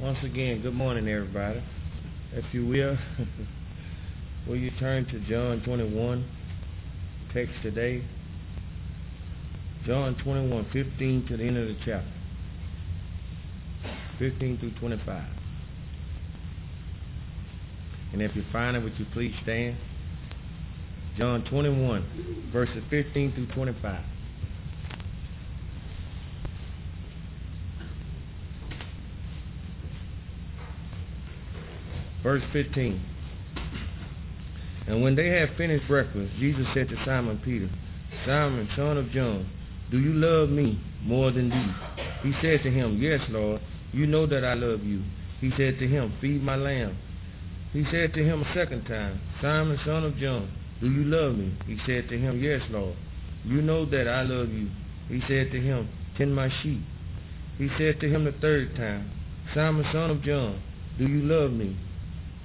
Once again, good morning, everybody. If you will, will you turn to John 21, text today? John 21, 15 to the end of the chapter. 15 through 25. And if you find it, would you please stand? John 21, verses 15 through 25. Verse 15. And when they had finished breakfast, Jesus said to Simon Peter, Simon, son of John, do you love me more than these? He said to him, Yes, Lord, you know that I love you. He said to him, Feed my lamb. He said to him a second time, Simon, son of John, do you love me? He said to him, Yes, Lord. You know that I love you. He said to him, Tend my sheep. He said to him the third time, Simon, son of John, do you love me?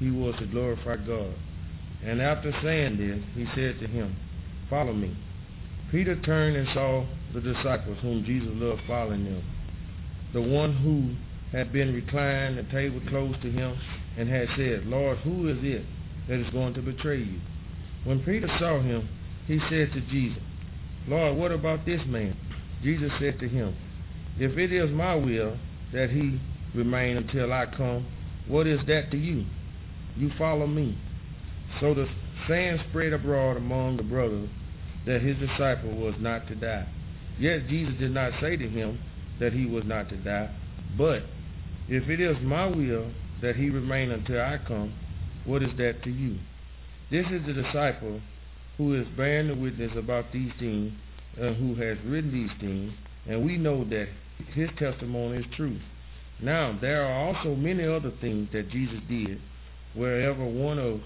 he was to glorify God. And after saying this, he said to him, Follow me. Peter turned and saw the disciples whom Jesus loved following them. The one who had been reclined at table close to him and had said, Lord, who is it that is going to betray you? When Peter saw him, he said to Jesus, Lord, what about this man? Jesus said to him, If it is my will that he remain until I come, what is that to you? You follow me. So the saying spread abroad among the brothers that his disciple was not to die. Yet Jesus did not say to him that he was not to die, but if it is my will that he remain until I come, what is that to you? This is the disciple who is bearing the witness about these things and who has written these things, and we know that his testimony is true. Now, there are also many other things that Jesus did, wherever one of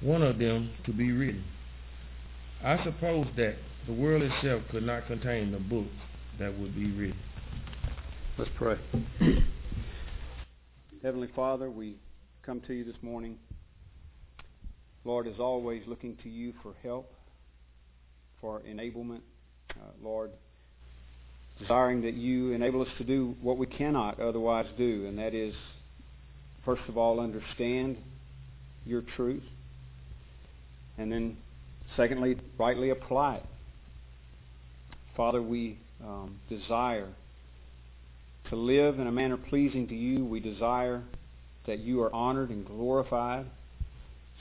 one of them to be written. I suppose that the world itself could not contain the book that would be written. Let's pray. Heavenly Father, we come to you this morning. Lord, as always, looking to you for help, for enablement. Uh, Lord, desiring that you enable us to do what we cannot otherwise do, and that is, first of all, understand your truth, and then, secondly, rightly apply it. Father, we um, desire to live in a manner pleasing to you. We desire that you are honored and glorified.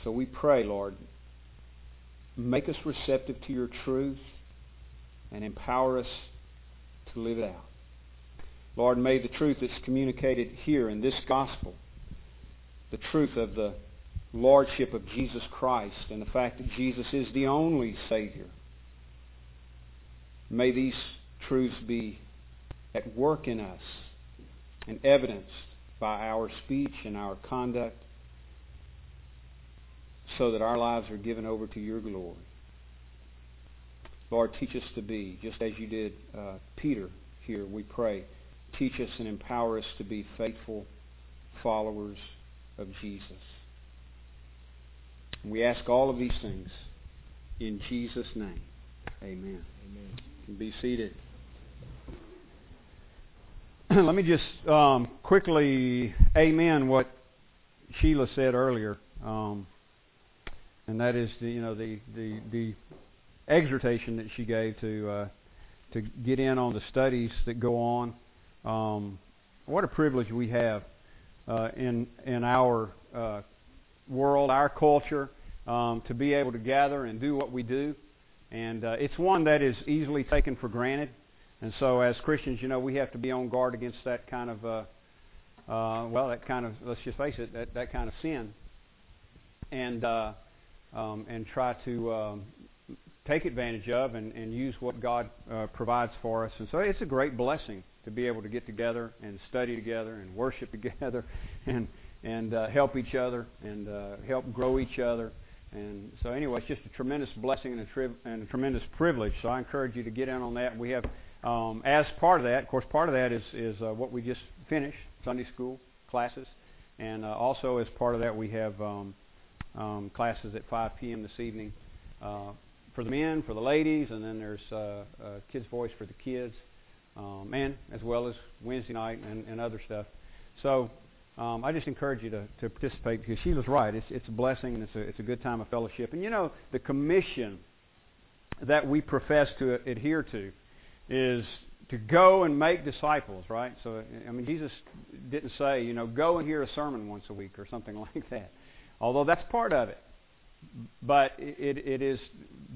So we pray, Lord, make us receptive to your truth and empower us to live it out. Lord, may the truth that's communicated here in this gospel, the truth of the lordship of Jesus Christ and the fact that Jesus is the only Savior, may these truths be at work in us and evidenced by our speech and our conduct so that our lives are given over to your glory. Lord, teach us to be, just as you did uh, Peter here, we pray. Teach us and empower us to be faithful followers of Jesus. We ask all of these things in Jesus' name. Amen. Amen. Be seated. Let me just um, quickly amen what Sheila said earlier, um, and that is the you know the the the exhortation that she gave to uh, to get in on the studies that go on. Um, what a privilege we have uh, in in our uh, world, our culture, um, to be able to gather and do what we do, and uh, it's one that is easily taken for granted. And so, as Christians, you know, we have to be on guard against that kind of, uh, uh, well, that kind of, let's just face it, that, that kind of sin, and uh, um, and try to um, take advantage of and, and use what God uh, provides for us. And so, it's a great blessing to be able to get together and study together and worship together and and uh, help each other and uh, help grow each other. And so, anyway, it's just a tremendous blessing and a, tri- and a tremendous privilege. So, I encourage you to get in on that. We have, um, as part of that, of course, part of that is is uh, what we just finished Sunday school classes, and uh, also as part of that, we have um, um, classes at 5 p.m. this evening uh, for the men, for the ladies, and then there's uh, uh, Kids Voice for the kids, um, and as well as Wednesday night and, and other stuff. So um, I just encourage you to, to participate because Sheila's right. It's, it's a blessing and it's a, it's a good time of fellowship. And you know, the commission that we profess to adhere to is to go and make disciples, right? So, I mean, Jesus didn't say, you know, go and hear a sermon once a week or something like that, although that's part of it. But it, it is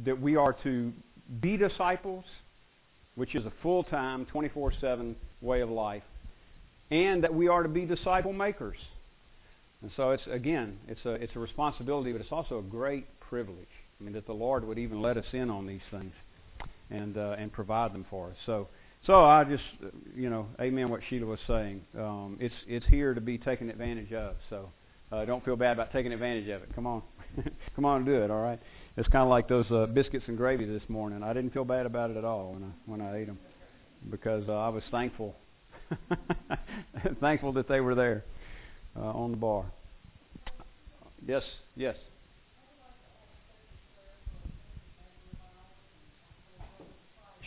that we are to be disciples, which is a full time, 24 7 way of life and that we are to be disciple makers. And so it's again, it's a it's a responsibility, but it's also a great privilege. I mean that the Lord would even let us in on these things, and uh, and provide them for us. So so I just you know, amen. What Sheila was saying, um, it's it's here to be taken advantage of. So uh, don't feel bad about taking advantage of it. Come on, come on and do it. All right. It's kind of like those uh, biscuits and gravy this morning. I didn't feel bad about it at all when I when I ate them because uh, I was thankful Thankful that they were there uh, on the bar. Yes, yes.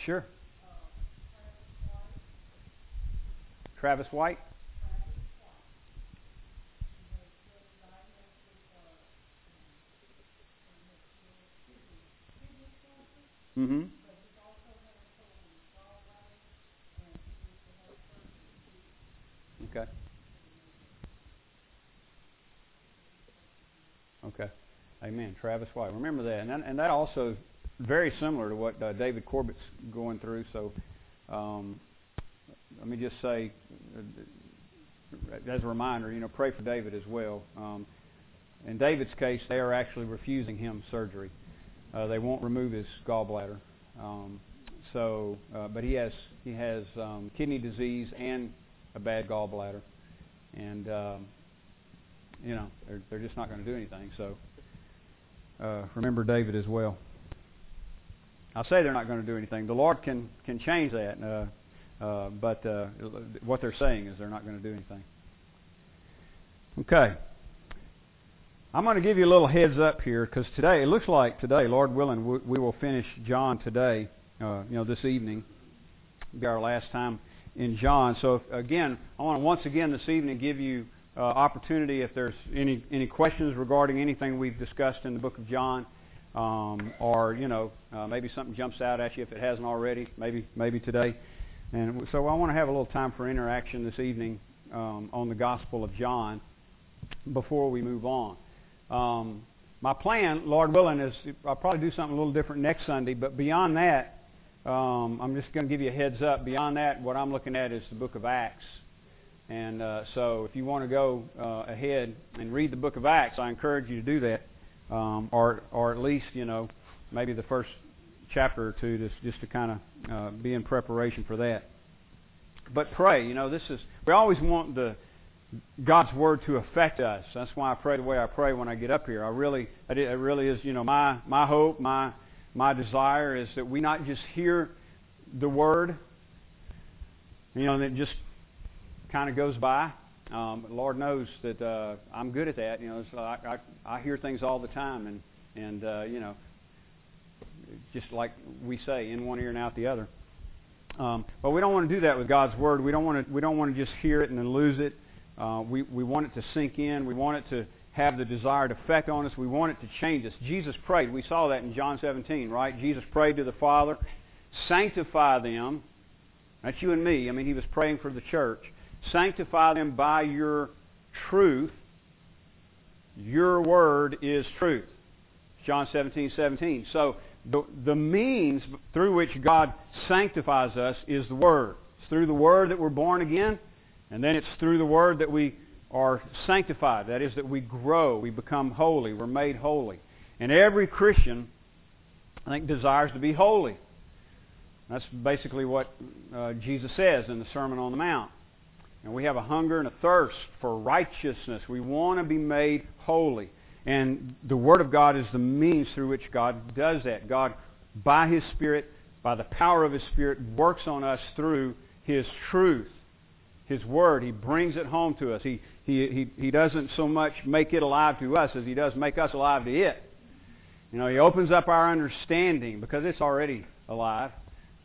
Sure. Travis White. Mm-hmm. Okay. Okay. Amen. Travis White. Remember that. And that, and that also very similar to what uh, David Corbett's going through. So um, let me just say, uh, as a reminder, you know, pray for David as well. Um, in David's case, they are actually refusing him surgery. Uh, they won't remove his gallbladder. Um, so, uh, but he has he has um, kidney disease and a bad gallbladder, and um, you know they're they're just not going to do anything. So uh, remember David as well. I say they're not going to do anything. The Lord can can change that, uh, uh, but uh, what they're saying is they're not going to do anything. Okay. I'm going to give you a little heads up here because today it looks like today, Lord willing, we, we will finish John today. Uh, you know, this evening, It'll be our last time in John. So if, again, I want to once again this evening give you uh, opportunity if there's any any questions regarding anything we've discussed in the book of John, um, or you know uh, maybe something jumps out at you if it hasn't already, maybe maybe today. And so I want to have a little time for interaction this evening um, on the Gospel of John before we move on. Um, my plan, Lord willing, is I'll probably do something a little different next Sunday. But beyond that, um, I'm just going to give you a heads up. Beyond that, what I'm looking at is the book of Acts. And uh, so if you want to go uh, ahead and read the book of Acts, I encourage you to do that. Um, or, or at least, you know, maybe the first chapter or two just, just to kind of uh, be in preparation for that. But pray, you know, this is, we always want the, God's word to affect us. That's why I pray the way I pray when I get up here. I really, it really is, you know, my my hope, my my desire is that we not just hear the word, you know, it just kind of goes by. Um, Lord knows that uh, I'm good at that. You know, so I, I I hear things all the time, and and uh, you know, just like we say, in one ear and out the other. Um, but we don't want to do that with God's word. We don't want to we don't want to just hear it and then lose it. Uh, we we want it to sink in. We want it to have the desired effect on us. We want it to change us. Jesus prayed. We saw that in John 17, right? Jesus prayed to the Father, sanctify them. That's you and me. I mean, he was praying for the church. Sanctify them by your truth. Your word is truth. John 17, 17. So the, the means through which God sanctifies us is the Word. It's through the Word that we're born again, and then it's through the Word that we are sanctified. That is, that we grow, we become holy, we're made holy. And every Christian, I think, desires to be holy. That's basically what uh, Jesus says in the Sermon on the Mount. And we have a hunger and a thirst for righteousness. We want to be made holy. And the Word of God is the means through which God does that. God, by His Spirit, by the power of His Spirit, works on us through His truth, His Word. He brings it home to us. He, he, he, he doesn't so much make it alive to us as He does make us alive to it. You know, He opens up our understanding because it's already alive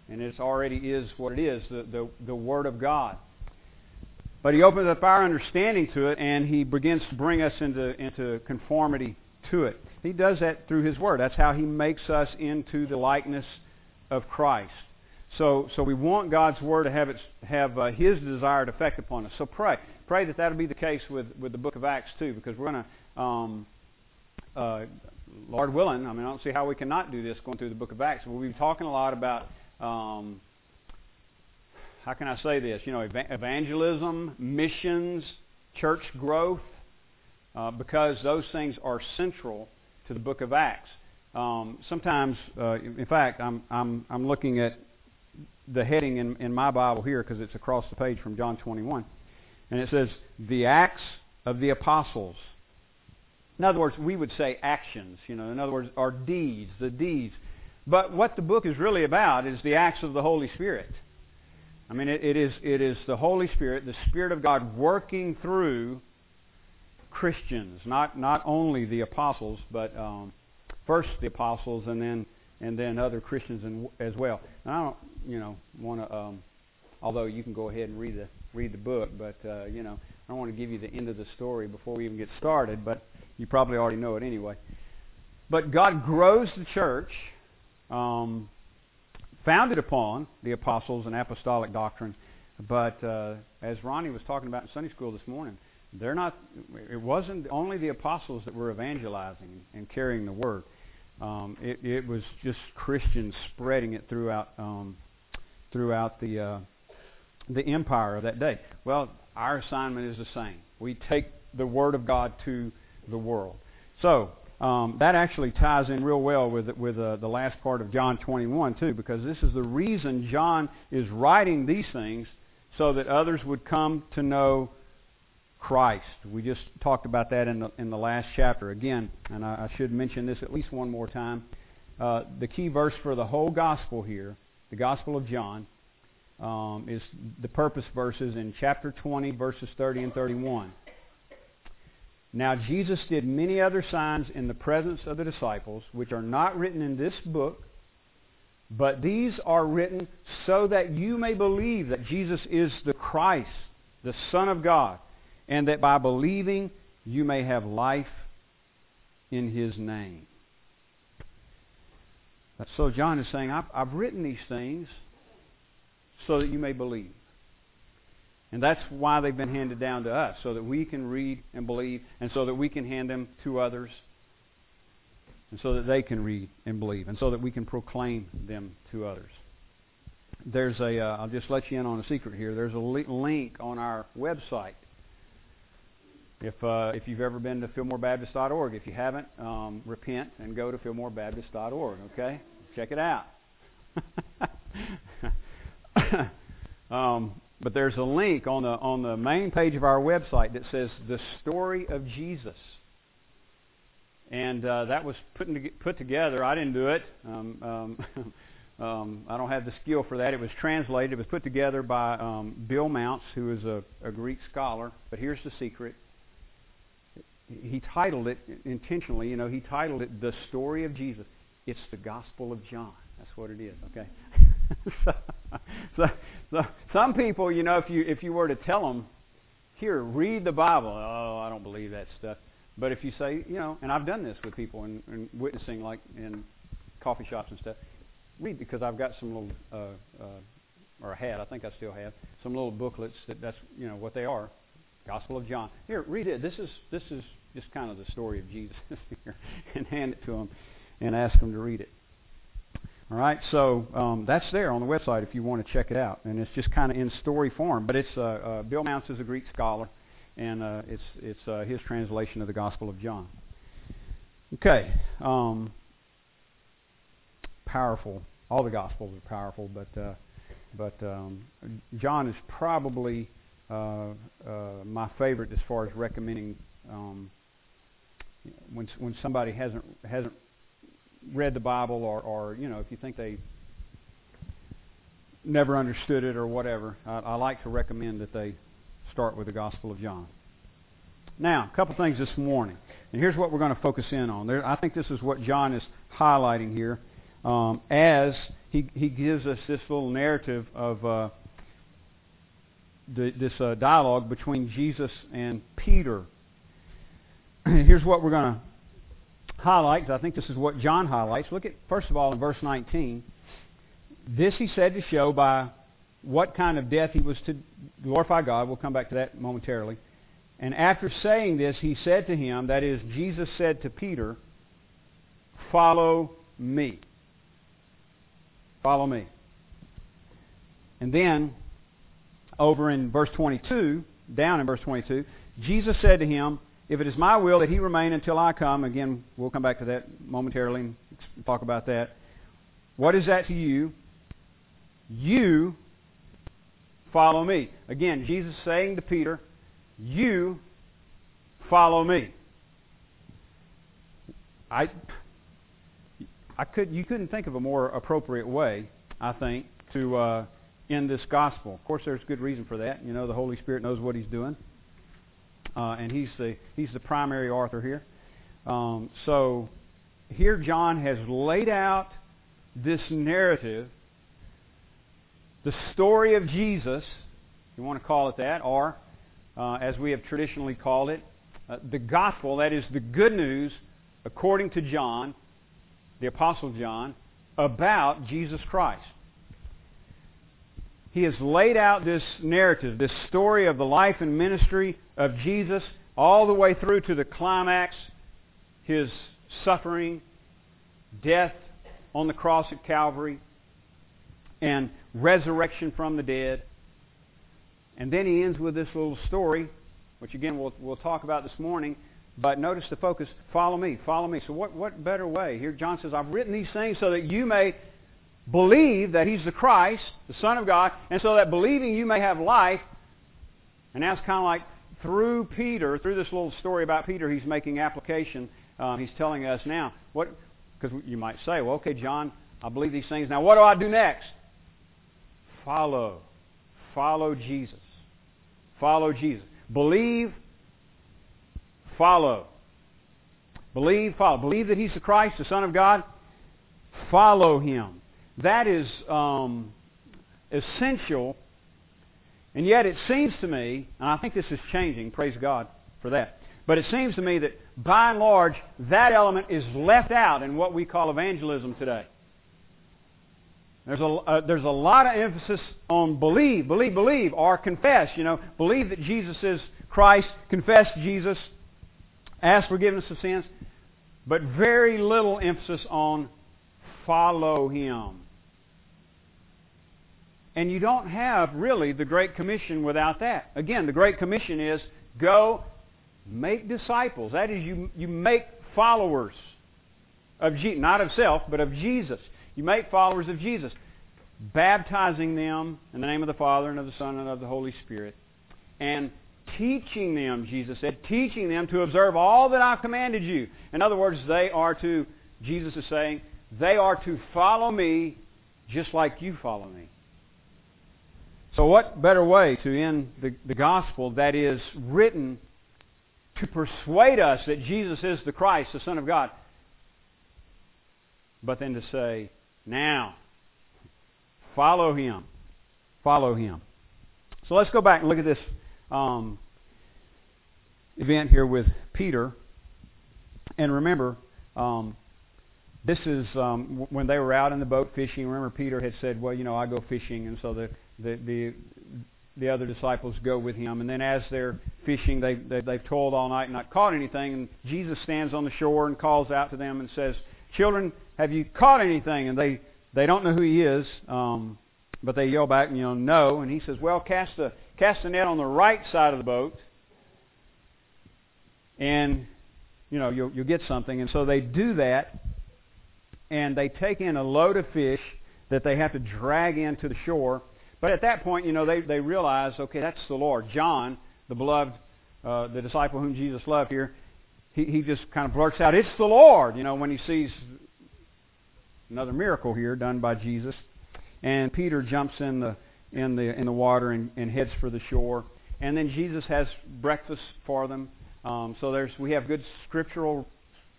and it already is what it is, the, the, the Word of God. But he opens up our understanding to it, and he begins to bring us into, into conformity to it. He does that through his Word. That's how he makes us into the likeness of Christ. So, so we want God's Word to have, its, have uh, His desired effect upon us. So pray. Pray that that'll be the case with, with the book of Acts, too, because we're going to, um, uh, Lord willing, I mean, I don't see how we cannot do this going through the book of Acts. We'll be talking a lot about um, how can I say this? You know, evangelism, missions, church growth, uh, because those things are central to the book of Acts. Um, sometimes, uh, in fact, I'm, I'm, I'm looking at the heading in, in my Bible here because it's across the page from John 21. And it says, The Acts of the Apostles. In other words, we would say actions, you know, in other words, our deeds, the deeds but what the book is really about is the acts of the Holy Spirit. I mean, it, it, is, it is the Holy Spirit, the Spirit of God working through Christians, not, not only the apostles, but um, first the apostles and then, and then other Christians in, as well. And I don't, you know, want to, um, although you can go ahead and read the, read the book, but, uh, you know, I don't want to give you the end of the story before we even get started, but you probably already know it anyway. But God grows the church um, founded upon the apostles and apostolic doctrine. But uh, as Ronnie was talking about in Sunday school this morning, they're not. It wasn't only the apostles that were evangelizing and carrying the word. Um, it, it, was just Christians spreading it throughout um, throughout the uh, the empire of that day. Well, our assignment is the same. We take the word of God to the world. So um, that actually ties in real well with with uh, the last part of John 21 too, because this is the reason John is writing these things so that others would come to know Christ. We just talked about that in the in the last chapter again, and I, I should mention this at least one more time. Uh, the key verse for the whole gospel here, the Gospel of John, um, is the purpose verses in chapter 20, verses 30 and 31. Now Jesus did many other signs in the presence of the disciples, which are not written in this book, but these are written so that you may believe that Jesus is the Christ, the Son of God, and that by believing you may have life in His name. So John is saying, I've, I've written these things so that you may believe. And that's why they've been handed down to us, so that we can read and believe, and so that we can hand them to others, and so that they can read and believe, and so that we can proclaim them to others. There's a, uh, I'll just let you in on a secret here. There's a link on our website. If uh, if you've ever been to FillmoreBaptist.org, if you haven't, um, repent and go to FillmoreBaptist.org. Okay, check it out. um, but there's a link on the on the main page of our website that says the story of Jesus, and uh, that was put in, put together. I didn't do it. Um, um, um, I don't have the skill for that. It was translated. It was put together by um, Bill Mounce, who is a, a Greek scholar. But here's the secret. He titled it intentionally. You know, he titled it "The Story of Jesus." It's the Gospel of John. That's what it is. Okay. so, so, so some people, you know, if you if you were to tell them, here, read the Bible. Oh, I don't believe that stuff. But if you say, you know, and I've done this with people and, and witnessing, like in coffee shops and stuff, read because I've got some little, uh, uh, or I had, I think I still have, some little booklets that that's you know what they are, Gospel of John. Here, read it. This is this is just kind of the story of Jesus here, and hand it to them, and ask them to read it. All right, so um, that's there on the website if you want to check it out, and it's just kind of in story form. But it's uh, uh, Bill Mounce is a Greek scholar, and uh, it's it's uh, his translation of the Gospel of John. Okay, um, powerful, all the Gospels are powerful, but uh, but um, John is probably uh, uh, my favorite as far as recommending um, when when somebody hasn't hasn't read the Bible or or you know if you think they never understood it or whatever, I, I like to recommend that they start with the Gospel of John. Now, a couple things this morning, and here's what we're going to focus in on. There, I think this is what John is highlighting here um, as he he gives us this little narrative of. Uh, the, this uh, dialogue between Jesus and Peter. Here's what we're going to highlight, I think this is what John highlights. Look at, first of all, in verse 19. This he said to show by what kind of death he was to glorify God. We'll come back to that momentarily. And after saying this, he said to him, that is, Jesus said to Peter, Follow me. Follow me. And then, over in verse 22, down in verse 22, Jesus said to him, If it is my will that he remain until I come, again, we'll come back to that momentarily and talk about that. What is that to you? You follow me. Again, Jesus saying to Peter, You follow me. I, I could, you couldn't think of a more appropriate way, I think, to uh, end this gospel. Of course, there's good reason for that. You know, the Holy Spirit knows what He's doing, uh, and He's the He's the primary author here. Um, so, here John has laid out this narrative the story of Jesus, if you want to call it that, or uh, as we have traditionally called it, uh, the gospel, that is the good news according to John, the Apostle John, about Jesus Christ. He has laid out this narrative, this story of the life and ministry of Jesus, all the way through to the climax, his suffering, death on the cross at Calvary, and resurrection from the dead. And then he ends with this little story, which again we'll, we'll talk about this morning. But notice the focus follow me, follow me. So, what, what better way? Here, John says, I've written these things so that you may believe that he's the Christ, the Son of God, and so that believing you may have life. And that's kind of like through Peter, through this little story about Peter, he's making application. Um, he's telling us now, what, because you might say, well, okay, John, I believe these things. Now, what do I do next? Follow. Follow Jesus. Follow Jesus. Believe, follow. Believe, follow. Believe that He's the Christ, the Son of God. Follow Him. That is um, essential. And yet it seems to me, and I think this is changing, praise God for that. But it seems to me that by and large, that element is left out in what we call evangelism today. There's a, uh, there's a lot of emphasis on believe, believe, believe, or confess. You know, believe that Jesus is Christ, confess Jesus, ask forgiveness of sins, but very little emphasis on follow Him. And you don't have really the Great Commission without that. Again, the Great Commission is go make disciples. That is, you, you make followers of Je- not of self, but of Jesus. You make followers of Jesus, baptizing them in the name of the Father and of the Son and of the Holy Spirit, and teaching them, Jesus said, teaching them to observe all that I've commanded you. In other words, they are to, Jesus is saying, they are to follow me just like you follow me. So, what better way to end the, the gospel that is written to persuade us that Jesus is the Christ, the Son of God, but then to say, now, follow him. Follow him. So let's go back and look at this um, event here with Peter. And remember, um, this is um, when they were out in the boat fishing. Remember, Peter had said, "Well, you know, I go fishing," and so the the the, the other disciples go with him. And then as they're fishing, they, they they've toiled all night and not caught anything. And Jesus stands on the shore and calls out to them and says, "Children, have you caught anything? And they, they don't know who he is, um, but they yell back, and you know, no. And he says, well, cast the, cast the net on the right side of the boat, and, you know, you'll, you'll get something. And so they do that, and they take in a load of fish. that they have to drag into the shore. But at that point, you know, they, they realize, okay, that's the Lord. John, the beloved, uh, the disciple whom Jesus loved here, he, he just kind of blurts out, it's the Lord, you know, when he sees another miracle here done by Jesus. And Peter jumps in the, in the, in the water and, and heads for the shore. And then Jesus has breakfast for them. Um, so there's, we have good scriptural,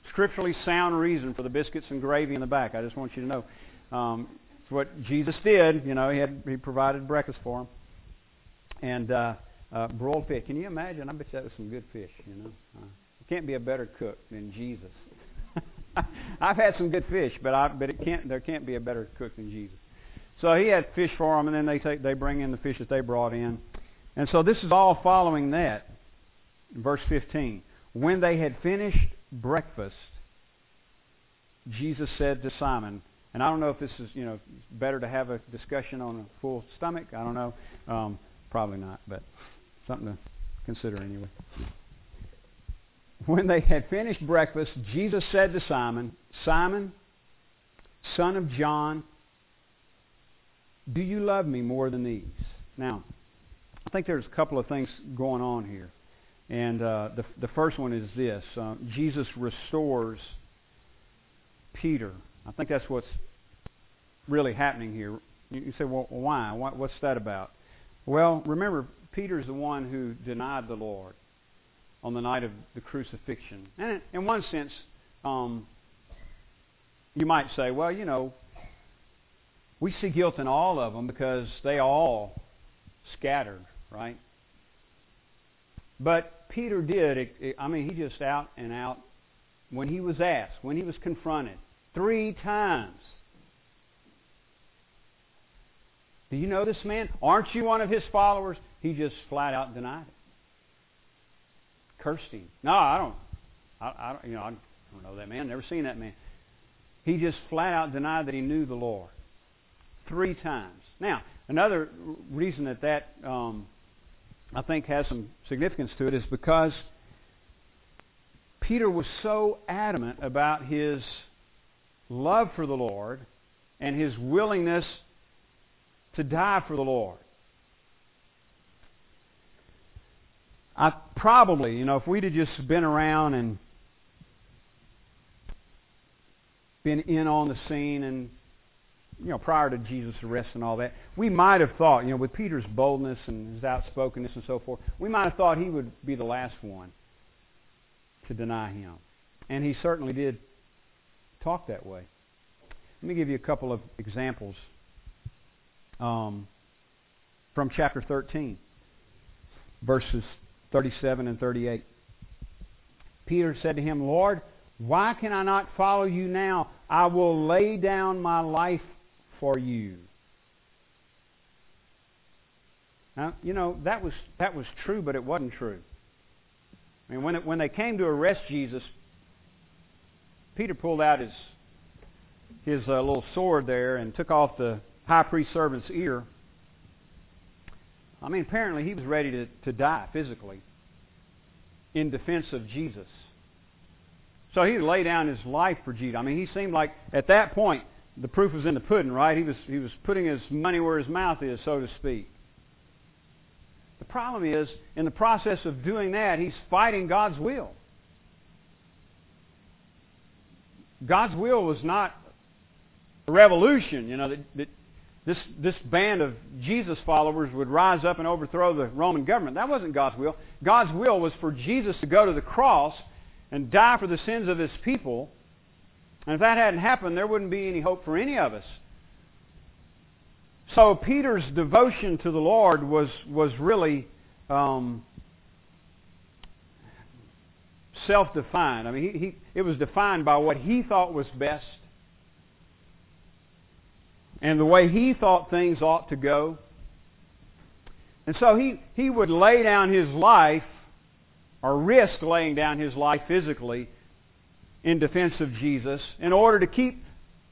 scripturally sound reason for the biscuits and gravy in the back. I just want you to know. Um, it's what Jesus did. You know, he had he provided breakfast for them. And uh, uh, broiled fish. Can you imagine? I bet that was some good fish. You know, uh, can't be a better cook than Jesus. I've had some good fish, but I but it can't there can't be a better cook than Jesus. So he had fish for them, and then they take they bring in the fish that they brought in, and so this is all following that. Verse 15. When they had finished breakfast, Jesus said to Simon, and I don't know if this is, you know, better to have a discussion on a full stomach. I don't know. Um, probably not, but something to consider anyway. When they had finished breakfast, Jesus said to Simon, Simon, son of John, do you love me more than these? Now, I think there's a couple of things going on here. And uh, the, the first one is this uh, Jesus restores Peter. I think that's what's really happening here. You say, well, why? What's that about? Well, remember, Peter's the one who denied the Lord on the night of the crucifixion. And in one sense, um, you might say, well, you know, we see guilt in all of them because they all scattered, right? But Peter did. I mean, he just out and out, when he was asked, when he was confronted, three times, Do you know this man? Aren't you one of his followers? He just flat out denied it. Cursed him. No, I don't. I, I don't. You know, I don't know that man. Never seen that man. He just flat out denied that he knew the Lord three times. Now, another reason that that um, I think has some significance to it is because Peter was so adamant about his love for the Lord and his willingness to die for the Lord. I probably, you know, if we'd have just been around and been in on the scene and, you know, prior to Jesus' arrest and all that, we might have thought, you know, with Peter's boldness and his outspokenness and so forth, we might have thought he would be the last one to deny him. And he certainly did talk that way. Let me give you a couple of examples um, from chapter 13, verses 37 and 38. Peter said to him, Lord, why can I not follow you now? I will lay down my life for you. Now, you know, that was, that was true, but it wasn't true. I mean, when, it, when they came to arrest Jesus, Peter pulled out his, his uh, little sword there and took off the high priest servant's ear. I mean, apparently he was ready to, to die physically in defense of Jesus. So he laid down his life for Jesus. I mean, he seemed like at that point the proof was in the pudding, right? He was he was putting his money where his mouth is, so to speak. The problem is, in the process of doing that, he's fighting God's will. God's will was not a revolution, you know, that, that this, this band of Jesus followers would rise up and overthrow the Roman government. That wasn't God's will. God's will was for Jesus to go to the cross and die for the sins of his people. And if that hadn't happened, there wouldn't be any hope for any of us. So Peter's devotion to the Lord was, was really um, self-defined. I mean, he, he, it was defined by what he thought was best and the way he thought things ought to go. And so he, he would lay down his life, or risk laying down his life physically, in defense of Jesus in order to keep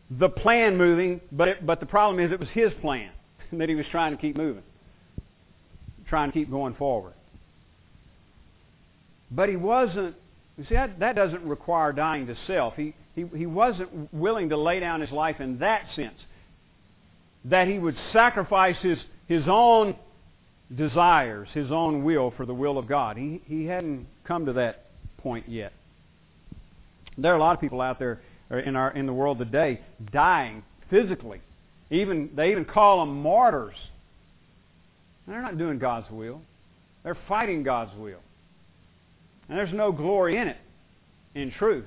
the plan moving, but, it, but the problem is it was his plan that he was trying to keep moving, trying to keep going forward. But he wasn't, you see, that, that doesn't require dying to self. He, he, he wasn't willing to lay down his life in that sense. that he would sacrifice his, his own desires, his own will for the will of God. He, he hadn't come to that point yet. There are a lot of people out there uh, in, our, in the world today dying physically. Even, they even call them martyrs. They're not doing God's will. They're fighting God's will. And there's no glory in it, in truth.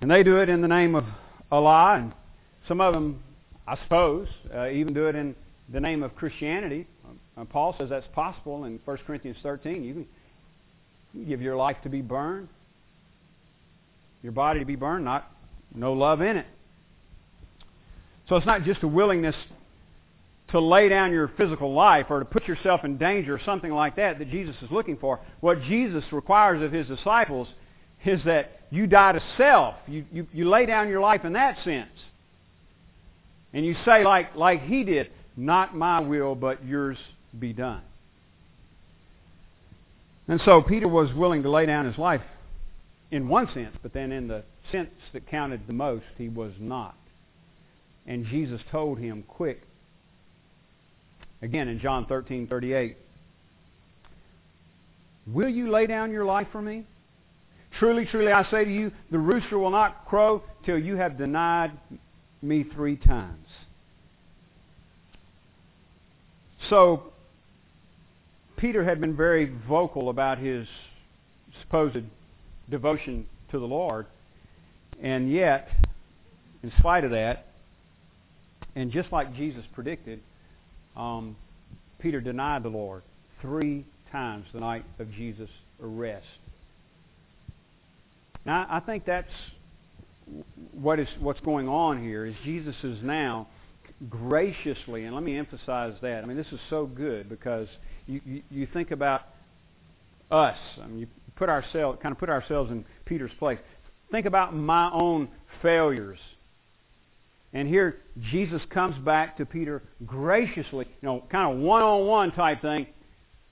And they do it in the name of Allah, and some of them, I suppose, uh, even do it in the name of Christianity. Uh, Paul says that's possible in 1 Corinthians 13. You can, you can give your life to be burned, your body to be burned, not no love in it. So it's not just a willingness to lay down your physical life or to put yourself in danger or something like that that Jesus is looking for. What Jesus requires of his disciples is that you die to self. You, you, you lay down your life in that sense. And you say, like, like he did, not my will, but yours be done. And so Peter was willing to lay down his life in one sense, but then in the sense that counted the most, he was not. And Jesus told him, quick, Again in John 13, 38. Will you lay down your life for me? Truly, truly, I say to you, the rooster will not crow till you have denied me three times. So, Peter had been very vocal about his supposed devotion to the Lord. And yet, in spite of that, and just like Jesus predicted, um, Peter denied the Lord three times the night of Jesus' arrest. Now, I think that's what is what's going on here. Is Jesus is now graciously, and let me emphasize that. I mean, this is so good because you, you, you think about us. I mean, you put ourselves, kind of put ourselves in Peter's place. Think about my own failures and here Jesus comes back to Peter graciously, you know, kind of one-on-one type thing,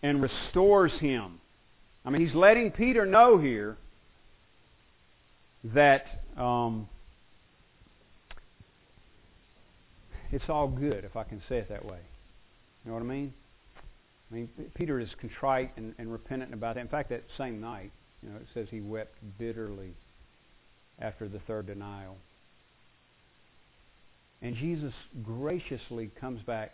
and restores him. I mean, he's letting Peter know here that um, it's all good, if I can say it that way. You know what I mean? I mean, Peter is contrite and, and repentant about that. In fact, that same night, you know, it says he wept bitterly after the third denial. And Jesus graciously comes back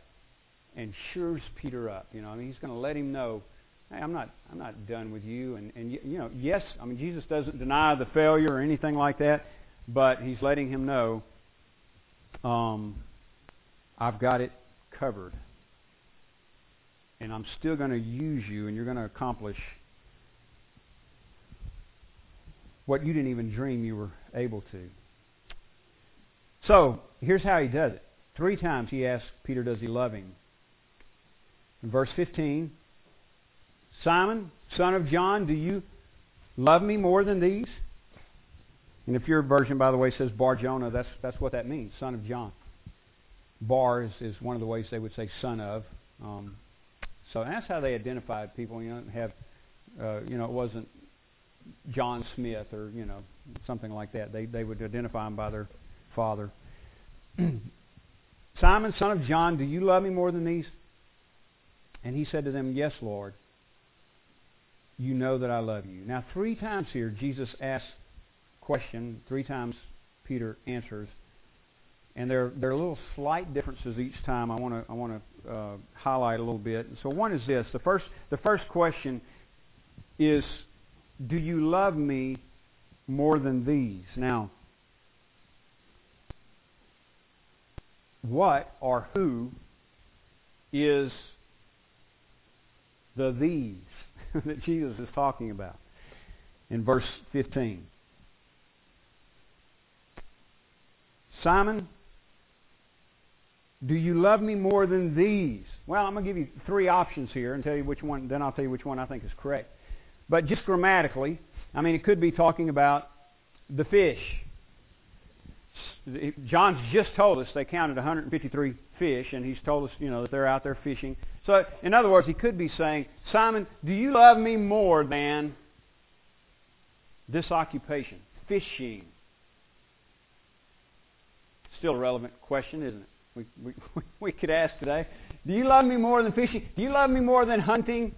and shores Peter up. You know, I mean, he's going to let him know, hey, I'm not, I'm not done with you. And, and you know, yes, I mean, Jesus doesn't deny the failure or anything like that, but he's letting him know, um, I've got it covered. And I'm still going to use you, and you're going to accomplish what you didn't even dream you were able to. So, here's how he does it. Three times he asks Peter, does he love him? In verse 15, Simon, son of John, do you love me more than these? And if your version, by the way, says Bar Jonah, that's, that's what that means, son of John. Bar is, is one of the ways they would say son of. Um, so that's how they identified people. You know, have, uh, you know, it wasn't John Smith or you know something like that. They they would identify them by their father. Simon, son of John, do you love me more than these? And he said to them, Yes, Lord. You know that I love you. Now, three times here, Jesus asks question. Three times Peter answers. And there, there are little slight differences each time I want to I want to uh, highlight a little bit. So one is this: the first the first question is, Do you love me more than these? Now, what or who is the these that Jesus is talking about in verse 15. Simon, do you love me more than these? Well, I'm going to give you three options here and tell you which one, then I'll tell you which one I think is correct. But just grammatically, I mean, it could be talking about the fish John's just told us they counted 153 fish, and he's told us, you know, that they're out there fishing. So, in other words, he could be saying, Simon, do you love me more than this occupation, fishing? still a relevant question, isn't it? We, we, we could ask today. Do you love me more than fishing? Do you love me more than hunting?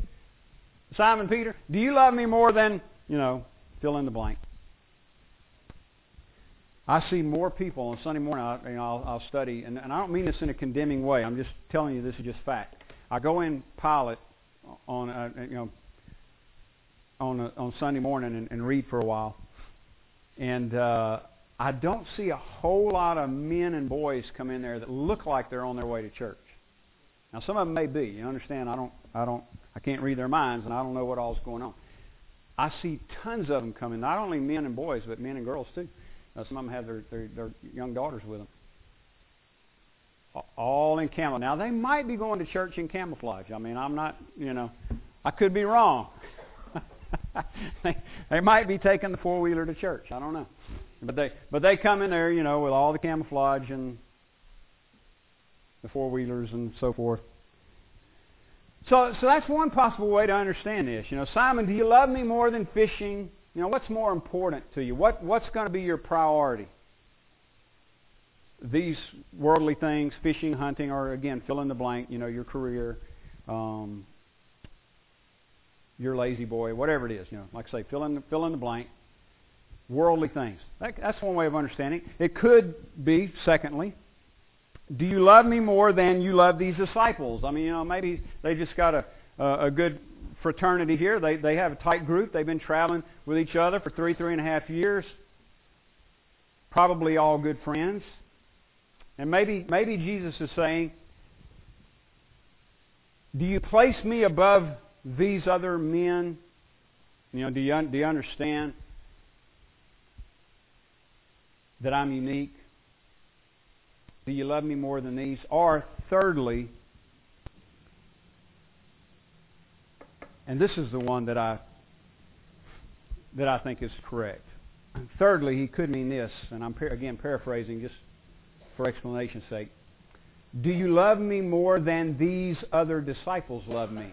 Simon Peter, do you love me more than, you know, fill in the blank? I see more people on Sunday morning. I, you know, I'll, I'll study, and, and I don't mean this in a condemning way. I'm just telling you this is just fact. I go in pilot on, a, you know, on a, on Sunday morning and, and read for a while, and uh, I don't see a whole lot of men and boys come in there that look like they're on their way to church. Now, some of them may be. You understand? I don't. I don't. I can't read their minds, and I don't know what all's going on. I see tons of them coming. Not only men and boys, but men and girls too. Now, some of them have their, their, their young daughters with them. All in camouflage. Now, they might be going to church in camouflage. I mean, I'm not, you know, I could be wrong. they, they might be taking the four wheeler to church. I don't know. But they, but they come in there, you know, with all the camouflage and the four wheelers and so forth. So, so that's one possible way to understand this. You know, Simon, do you love me more than fishing? You know, what's more important to you? What, what's going to be your priority? These worldly things, fishing, hunting, or again, fill in the blank, you know, your career, um, your La-Z-Boy, whatever it is, you know, like I say, fill in the, fill in the blank. Worldly things. That, that's one way of understanding. It could be, secondly, do you love me more than you love these disciples? I mean, you know, maybe they just got a, a, a good fraternity here. They, they have a tight group. They've been traveling with each other for three, three and a half years. Probably all good friends. And maybe, maybe Jesus is saying, Do you place me above these other men? You know, do you, do you understand that I'm unique? Do you love me more than these? Or, thirdly, And this is the one that I that I think is correct. Thirdly, he could mean this, and I'm again paraphrasing just for explanation's sake. Do you love me more than these other disciples love me?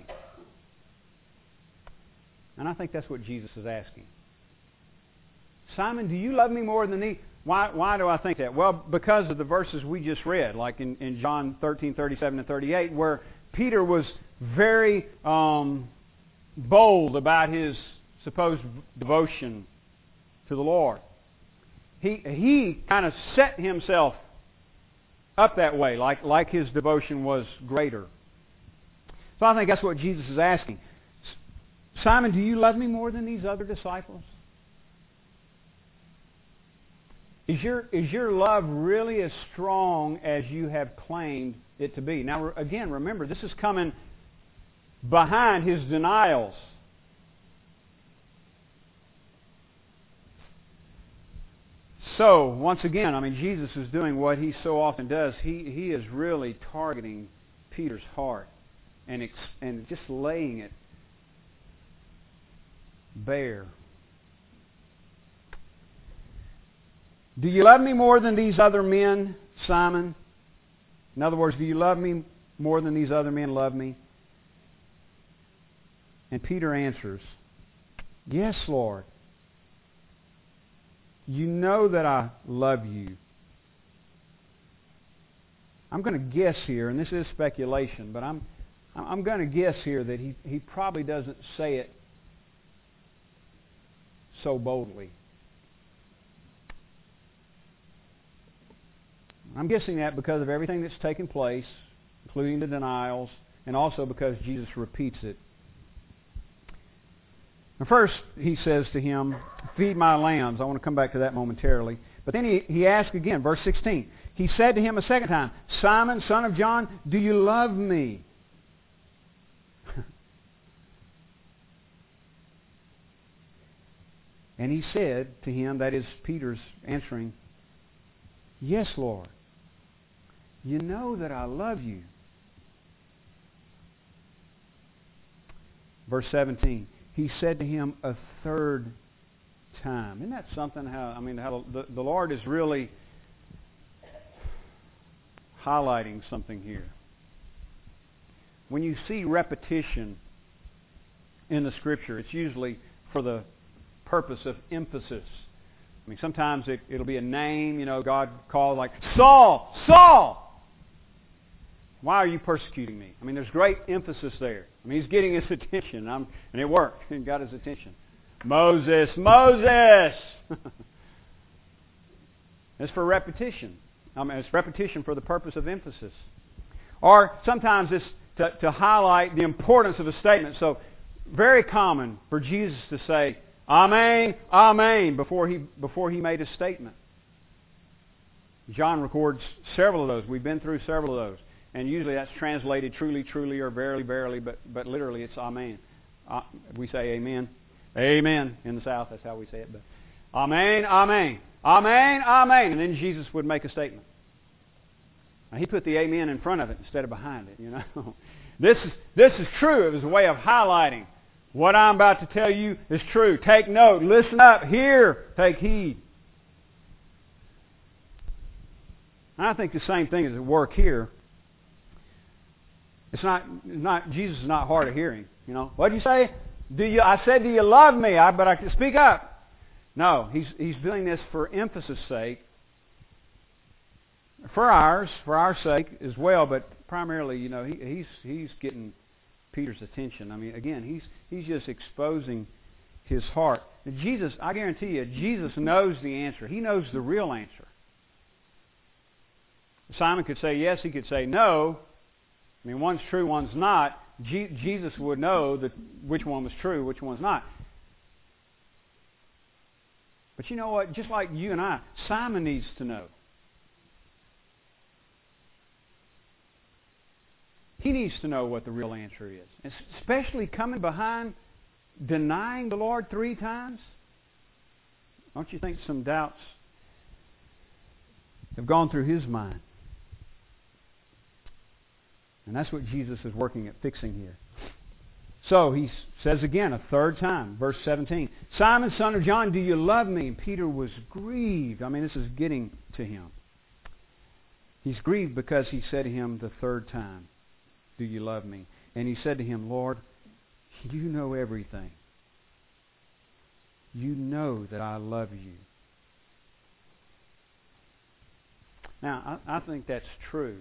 And I think that's what Jesus is asking. Simon, do you love me more than these? Why, why do I think that? Well, because of the verses we just read, like in, in John 13, 37 and 38, where Peter was very um, bold about his supposed devotion to the Lord. He, he kind of set himself up that way, like, like his devotion was greater. So I think that's what Jesus is asking. Simon, do you love me more than these other disciples? Is your, is your love really as strong as you have claimed it to be? Now, again, remember, this is coming behind his denials. So, once again, I mean, Jesus is doing what he so often does. He, he is really targeting Peter's heart and, ex, and just laying it bare. Do you love me more than these other men, Simon? In other words, do you love me more than these other men love me? And Peter answers, Yes, Lord. You know that I love you. I'm going to guess here, and this is speculation, but I'm, I'm going to guess here that he, he probably doesn't say it so boldly. I'm guessing that because of everything that's taken place, including the denials, and also because Jesus repeats it first, he says to him, Feed my lambs. I want to come back to that momentarily. But then he, he asks again, verse 16. He said to him a second time, Simon, son of John, do you love me? and he said to him, that is Peter's answering, Yes, Lord. You know that I love you. Verse 17 he said to him a third time. Isn't that something? How I mean, how the, the Lord is really highlighting something here. When you see repetition in the Scripture, it's usually for the purpose of emphasis. I mean, sometimes it, it'll be a name, you know, God called like, Saul, Saul! Why are you persecuting me? I mean, there's great emphasis there. I mean, he's getting his attention, I'm, and it worked. He got his attention. Moses, Moses! it's for repetition. I mean, it's repetition for the purpose of emphasis. Or sometimes it's to, to highlight the importance of a statement. So, very common for Jesus to say, Amen, Amen, before he, before he made a statement. John records several of those. We've been through several of those. And usually that's translated truly, truly, or verily, verily, but, but literally it's Amen. Uh, we say Amen. Amen. In the South, that's how we say it. But Amen, Amen. Amen, Amen. And then Jesus would make a statement. Now, he put the Amen in front of it instead of behind it, you know. this, is, this is true. It was a way of highlighting what I'm about to tell you is true. Take note. Listen up. Hear. Take heed. I think the same thing is at work here. It's not, not Jesus is not hard of hearing. You know, what do you say? Do you? I said, do you love me? I, but I can speak up. No, he's he's doing this for emphasis' sake, for ours, for our sake as well. But primarily, you know, he, he's he's getting Peter's attention. I mean, again, he's he's just exposing his heart. And Jesus, I guarantee you, Jesus knows the answer. He knows the real answer. Simon could say yes, he could say no. I mean, one's true, one's not. Je- Jesus would know that which one was true, which one's not. But you know what? Just like you and I, Simon needs to know. He needs to know what the real answer is. Especially coming behind denying the Lord three times. Don't you think some doubts have gone through his mind? And that's what Jesus is working at fixing here. So he says again a third time, verse 17 Simon, son of John, do you love me? And Peter was grieved. I mean, this is getting to him. He's grieved because he said to him the third time, Do you love me? And he said to him, Lord, you know everything. You know that I love you. Now, I, I think that's true.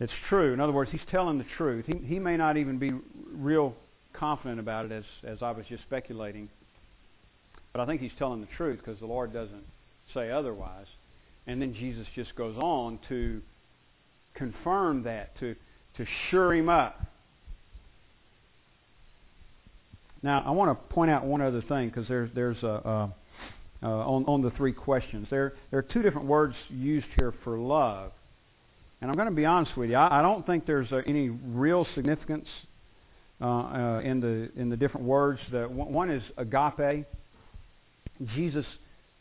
It's true. In other words, he's telling the truth. He, he may not even be real confident about it, as, as I was just speculating. But I think he's telling the truth because the Lord doesn't say otherwise. And then Jesus just goes on to confirm that, to, to sure him up. Now, I want to point out one other thing because there's, there's a, a uh, on, on the three questions. There, there are two different words used here for love. And I'm going to be honest with you. I, I don't think there's uh, any real significance uh, uh, in the in the different words. The, one is agape. Jesus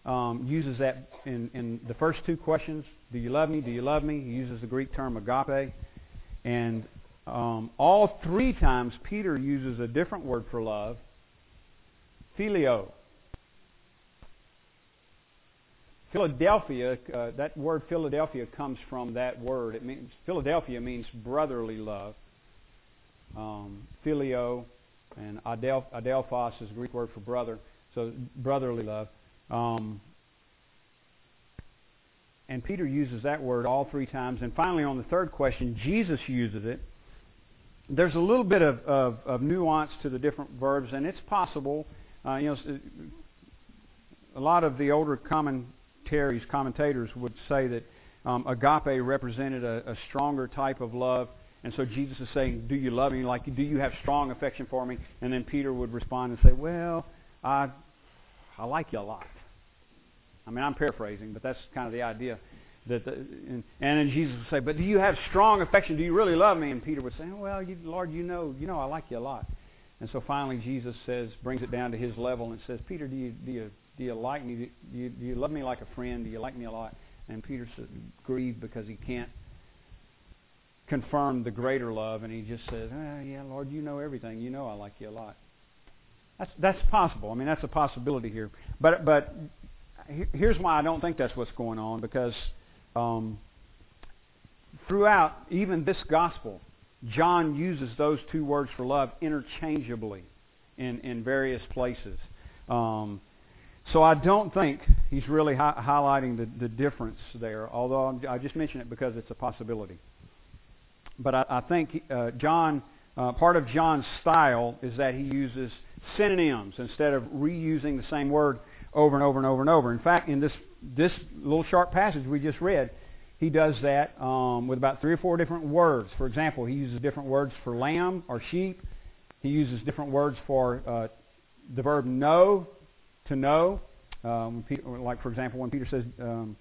um, uses that in, in the first two questions. Do you love me? Do you love me? He uses the Greek term agape. And um, all three times Peter uses a different word for love, phileo. Philadelphia, uh, that word Philadelphia comes from that word. It means Philadelphia means brotherly love. Um, phileo and adelf, adelphos is a Greek word for brother, so brotherly love. Um, and Peter uses that word all three times. And finally, on the third question, Jesus uses it. There's a little bit of, of, of nuance to the different verbs, and it's possible. Uh, you know, a lot of the older common commentaries, commentators would say that um, agape represented a, a stronger type of love. And so Jesus is saying, Do you love me? Like, do you have strong affection for me? And then Peter would respond and say, Well, I, I like you a lot. I mean, I'm paraphrasing, but that's kind of the idea. That the, and, and then Jesus would say, But do you have strong affection? Do you really love me? And Peter would say, Well, you, Lord, you know, you know I like you a lot. And so finally Jesus says, brings it down to his level and says, Peter, do you, do you do you like me? Do you, do you love me like a friend? Do you like me a lot? And Peter's grieved because he can't confirm the greater love, and he just says, oh, "Yeah, Lord, you know everything. You know I like you a lot." That's that's possible. I mean, that's a possibility here. But but here's why I don't think that's what's going on because um, throughout even this gospel, John uses those two words for love interchangeably in in various places. Um, So I don't think he's really hi- highlighting the, the difference there, although I'm, i just mention it because it's a possibility. But I, I think uh, John, uh, part of John's style is that he uses synonyms instead of reusing the same word over and over and over and over. In fact, in this this little short passage we just read, he does that um, with about three or four different words. For example, he uses different words for lamb or sheep. He uses different words for uh, the verb know to know. Um, like, for example, when Peter says, um,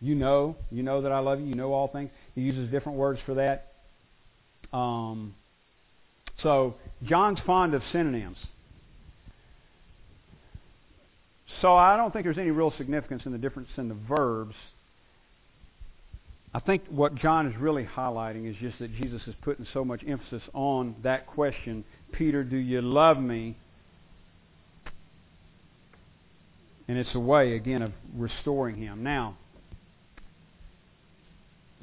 You know, you know that I love you, you know all things, he uses different words for that. Um, so, John's fond of synonyms. So, I don't think there's any real significance in the difference in the verbs. I think what John is really highlighting is just that Jesus is putting so much emphasis on that question Peter, do you love me? And it's a way, again, of restoring him. Now,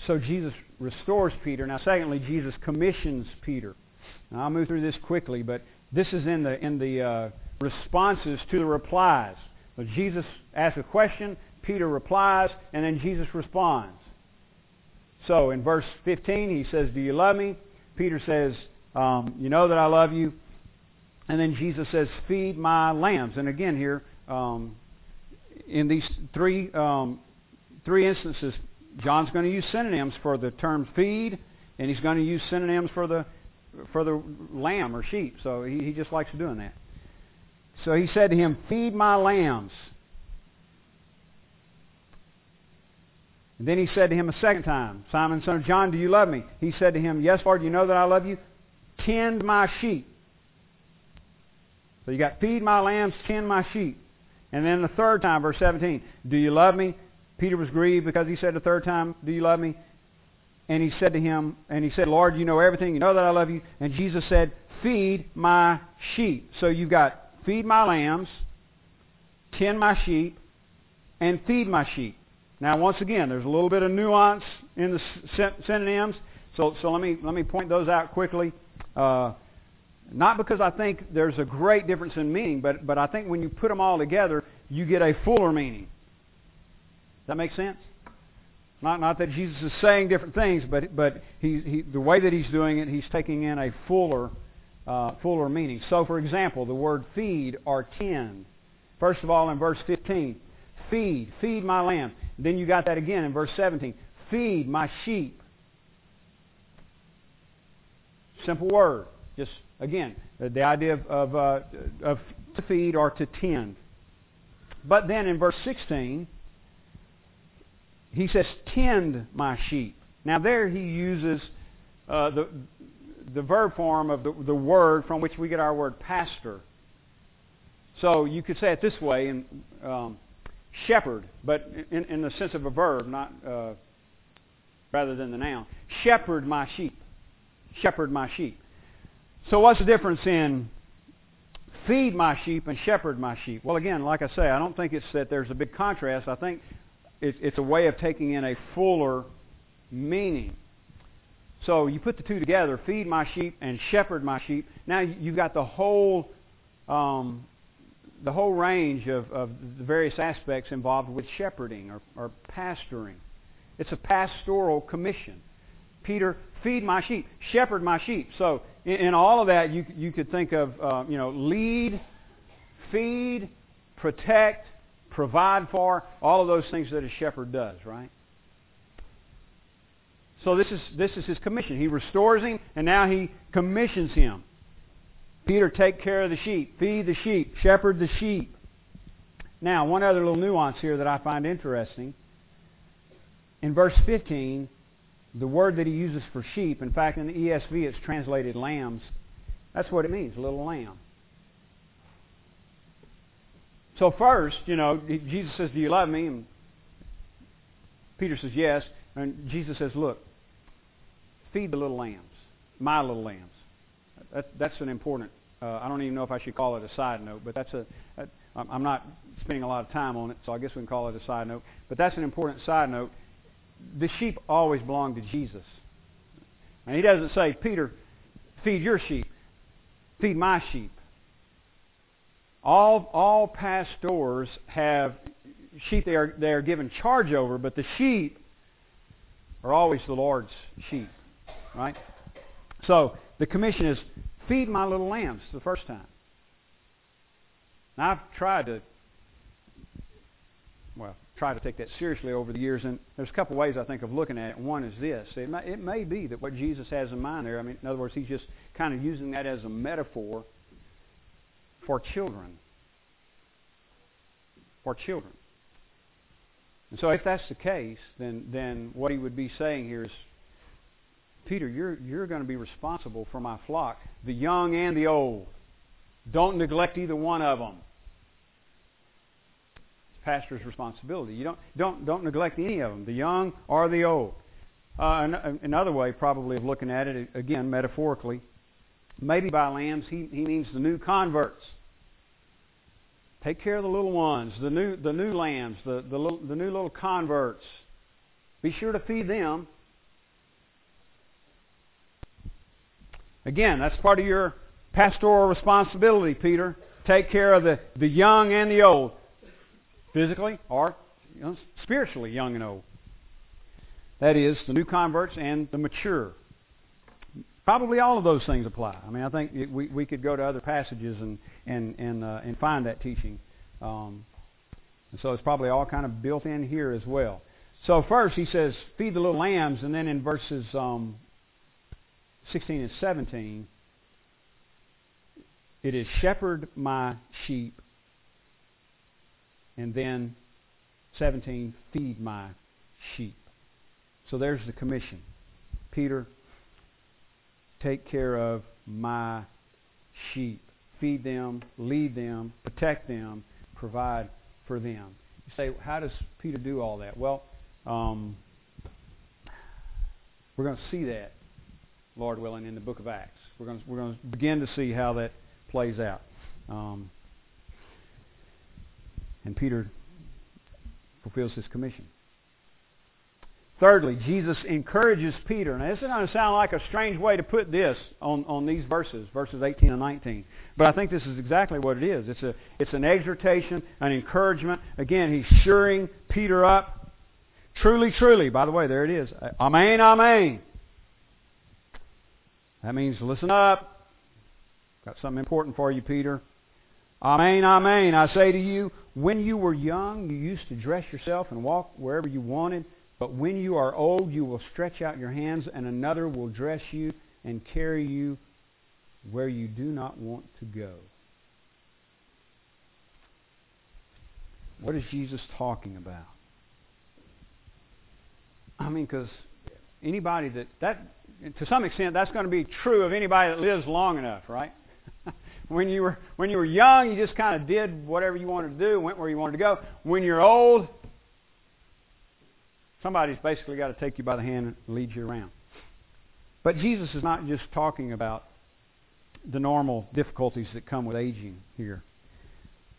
so Jesus restores Peter. Now, secondly, Jesus commissions Peter. Now, I'll move through this quickly, but this is in the in the uh, responses to the replies. So Jesus asks a question, Peter replies, and then Jesus responds. So in verse 15, he says, "Do you love me?" Peter says, um, "You know that I love you." And then Jesus says, "Feed my lambs." And again, here um, in these three um, three instances, John's going to use synonyms for the term feed, and he's going to use synonyms for the for the lamb or sheep. So he, he just likes doing that. So he said to him, "Feed my lambs." And then he said to him a second time, Simon, son of John, do you love me? He said to him, Yes, Lord, you know that I love you. Tend my sheep. So you got feed my lambs, tend my sheep. And then the third time, verse 17, do you love me? Peter was grieved because he said the third time, do you love me? And he said to him, and he said, Lord, you know everything. You know that I love you. And Jesus said, feed my sheep. So you've got feed my lambs, tend my sheep, and feed my sheep. Now, once again, there's a little bit of nuance in the synonyms, so, so let, me, let me point those out quickly. Uh, not because I think there's a great difference in meaning, but, but I think when you put them all together, you get a fuller meaning. Does that make sense? Not, not that Jesus is saying different things, but, but he, he, the way that he's doing it, he's taking in a fuller, uh, fuller meaning. So, for example, the word feed or tend. First of all, in verse 15, feed, feed my lamb. Then you got that again in verse 17. Feed my sheep. Simple word. Just, again, the idea of, of, uh, of to feed or to tend. But then in verse 16, he says, tend my sheep. Now there he uses uh, the, the verb form of the, the word from which we get our word pastor. So you could say it this way, and um, shepherd, but in, in the sense of a verb, not uh, rather than the noun. Shepherd my sheep. Shepherd my sheep. So what's the difference in feed my sheep and shepherd my sheep? Well, again, like I say, I don't think it's that there's a big contrast. I think it, it's a way of taking in a fuller meaning. So you put the two together, feed my sheep and shepherd my sheep. Now you've got the whole um, the whole range of, of the various aspects involved with shepherding or, or pastoring. It's a pastoral commission. Peter, feed my sheep, shepherd my sheep. So in, in all of that, you, you could think of, uh, you know, lead, feed, protect, provide for, all of those things that a shepherd does, right? So this is, this is his commission. He restores him, and now he commissions him. Peter, take care of the sheep, feed the sheep, shepherd the sheep. Now, one other little nuance here that I find interesting. In verse 15, the word that he uses for sheep, in fact, in the ESV it's translated lambs. That's what it means, little lamb. So first, you know, Jesus says, Do you love me? And Peter says, Yes. And Jesus says, Look, feed the little lambs, my little lambs. That, that's an important. Uh, I don't even know if I should call it a side note, but that's a. a I'm not spending a lot of time on it, so I guess we can call it a side note. But that's an important side note. The sheep always belong to Jesus, and he doesn't say, Peter, feed your sheep, feed my sheep. all all pastors have sheep they are they are given charge over, but the sheep are always the Lord's sheep, right? So the commission is feed my little lambs the first time. Now I've tried to well try to take that seriously over the years, and there's a couple ways I think of looking at it. One is this: it may, it may be that what Jesus has in mind there. I mean, in other words, he's just kind of using that as a metaphor for children. For children. And so, if that's the case, then then what he would be saying here is, Peter, you're you're going to be responsible for my flock, the young and the old. Don't neglect either one of them pastor's responsibility. You don't don't don't neglect any of them, the young or the old. Uh, another way, probably, of looking at it again metaphorically, maybe by lambs he he means the new converts. Take care of the little ones, the new the new lambs, the the little, the new little converts. Be sure to feed them. Again, that's part of your pastoral responsibility, Peter. Take care of the, the young and the old physically or you know, spiritually young and old. That is, the new converts and the mature. Probably all of those things apply. I mean, I think it, we, we could go to other passages and, and, and, uh, and find that teaching. Um, and so it's probably all kind of built in here as well. So first he says, feed the little lambs, and then in verses um, 16 and 17, it is shepherd my sheep and then 17, feed my sheep. So there's the commission. Peter, take care of my sheep. Feed them, lead them, protect them, provide for them. You say, how does Peter do all that? Well, um, we're going to see that, Lord willing, in the book of Acts. We're going to, we're to begin to see how that plays out. Um, and Peter fulfills his commission. Thirdly, Jesus encourages Peter. Now, this is going to sound like a strange way to put this on, on these verses, verses 18 and 19. But I think this is exactly what it is. It's, a, it's an exhortation, an encouragement. Again, he's shoring Peter up. Truly, truly. By the way, there it is. Amen, amen. That means listen up. Got something important for you, Peter. Amen, amen. I say to you, when you were young, you used to dress yourself and walk wherever you wanted. But when you are old, you will stretch out your hands, and another will dress you and carry you where you do not want to go. What is Jesus talking about? I mean, because anybody that, that, to some extent, that's going to be true of anybody that lives long enough, right? When you were when you were young, you just kind of did whatever you wanted to do, went where you wanted to go. When you're old, somebody's basically got to take you by the hand and lead you around. But Jesus is not just talking about the normal difficulties that come with aging here.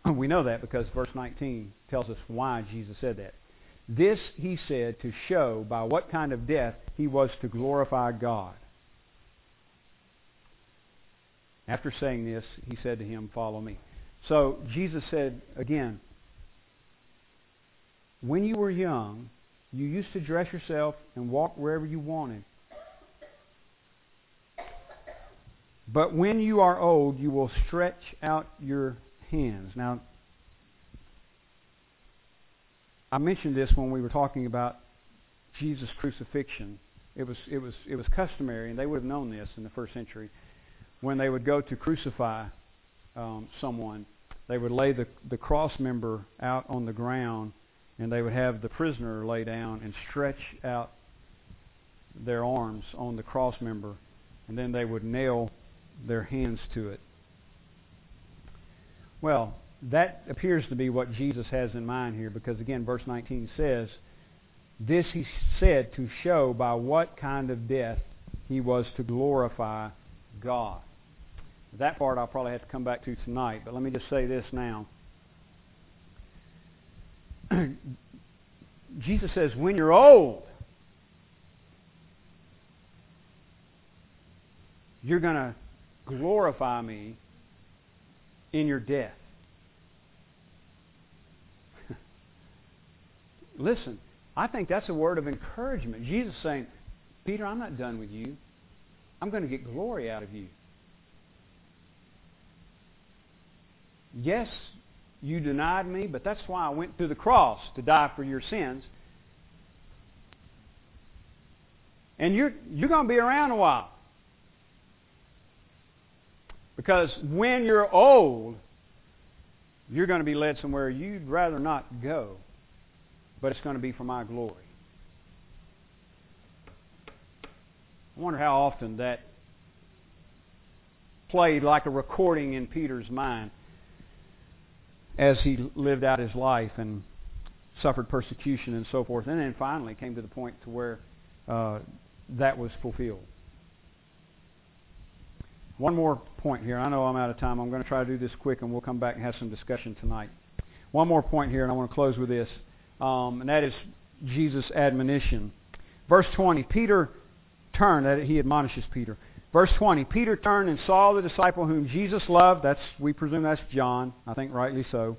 We know that because verse 19 tells us why Jesus said that. This he said to show by what kind of death he was to glorify God. After saying this, he said to him, Follow me. So Jesus said again, When you were young, you used to dress yourself and walk wherever you wanted. But when you are old, you will stretch out your hands. Now, I mentioned this when we were talking about Jesus' crucifixion. It was, it was, it was customary, and they would have known this in the first century, when they would go to crucify um, someone, they would lay the, the cross member out on the ground and they would have the prisoner lay down and stretch out their arms on the cross member and then they would nail their hands to it. Well, that appears to be what Jesus has in mind here because again verse 19 says this he said to show by what kind of death he was to glorify God. That part I'll probably have to come back to tonight, but let me just say this now. Jesus says, when you're old, you're going to glorify me in your death. Listen, I think that's a word of encouragement. Jesus saying, Peter, I'm not done with you. I'm going to get glory out of you. Yes, you denied me, but that's why I went to the cross to die for your sins. And you're, you're going to be around a while. Because when you're old, you're going to be led somewhere you'd rather not go. But it's going to be for my glory. I wonder how often that played like a recording in Peter's mind as he lived out his life and suffered persecution and so forth. And then finally came to the point to where uh, that was fulfilled. One more point here. I know I'm out of time. I'm going to try to do this quick, and we'll come back and have some discussion tonight. One more point here, and I want to close with this, um, and that is Jesus' admonition. Verse 20, Peter turned, that he admonishes Peter. Verse 20, Peter turned and saw the disciple whom Jesus loved. That's, we presume that's John. I think rightly so.